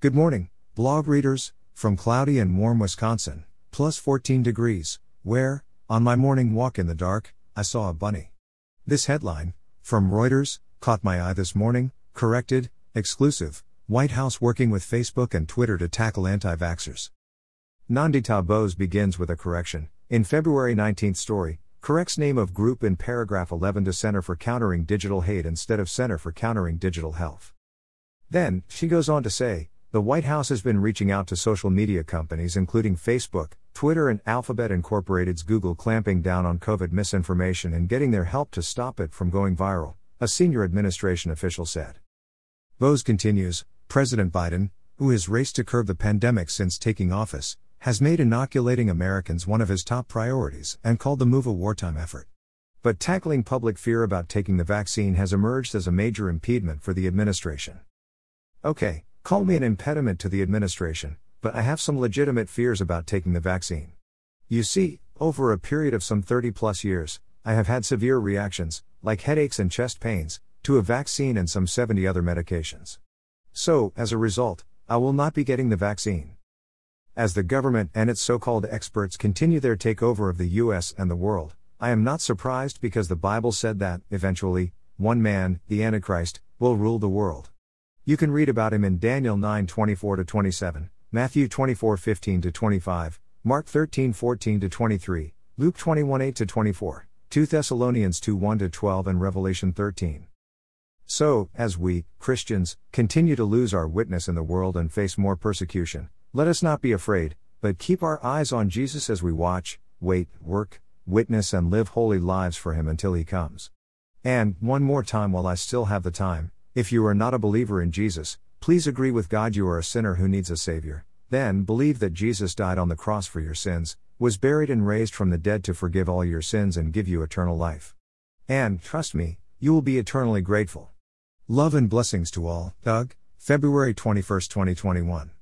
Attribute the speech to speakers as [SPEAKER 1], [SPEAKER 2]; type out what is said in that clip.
[SPEAKER 1] Good morning, blog readers, from cloudy and warm Wisconsin, plus 14 degrees, where, on my morning walk in the dark, I saw a bunny. This headline, from Reuters, caught my eye this morning, corrected, exclusive, White House working with Facebook and Twitter to tackle anti vaxxers. Nandita Bose begins with a correction. In February 19th story, corrects name of group in paragraph 11 to Center for Countering Digital Hate instead of Center for Countering Digital Health. Then, she goes on to say, the White House has been reaching out to social media companies including Facebook, Twitter, and Alphabet Incorporated's Google clamping down on COVID misinformation and getting their help to stop it from going viral, a senior administration official said. Bose continues President Biden, who has raced to curb the pandemic since taking office, has made inoculating Americans one of his top priorities and called the move a wartime effort. But tackling public fear about taking the vaccine has emerged as a major impediment for the administration. Okay, Call me an impediment to the administration, but I have some legitimate fears about taking the vaccine. You see, over a period of some 30 plus years, I have had severe reactions, like headaches and chest pains, to a vaccine and some 70 other medications. So, as a result, I will not be getting the vaccine. As the government and its so called experts continue their takeover of the US and the world, I am not surprised because the Bible said that, eventually, one man, the Antichrist, will rule the world. You can read about him in Daniel 9 24 27, Matthew 24 15 25, Mark 13 14 23, Luke 21 8 24, 2 Thessalonians 2 1 12, and Revelation 13. So, as we, Christians, continue to lose our witness in the world and face more persecution, let us not be afraid, but keep our eyes on Jesus as we watch, wait, work, witness, and live holy lives for Him until He comes. And, one more time while I still have the time, if you are not a believer in Jesus, please agree with God you are a sinner who needs a Savior. Then believe that Jesus died on the cross for your sins, was buried and raised from the dead to forgive all your sins and give you eternal life. And, trust me, you will be eternally grateful. Love and blessings to all. Doug, February 21, 2021.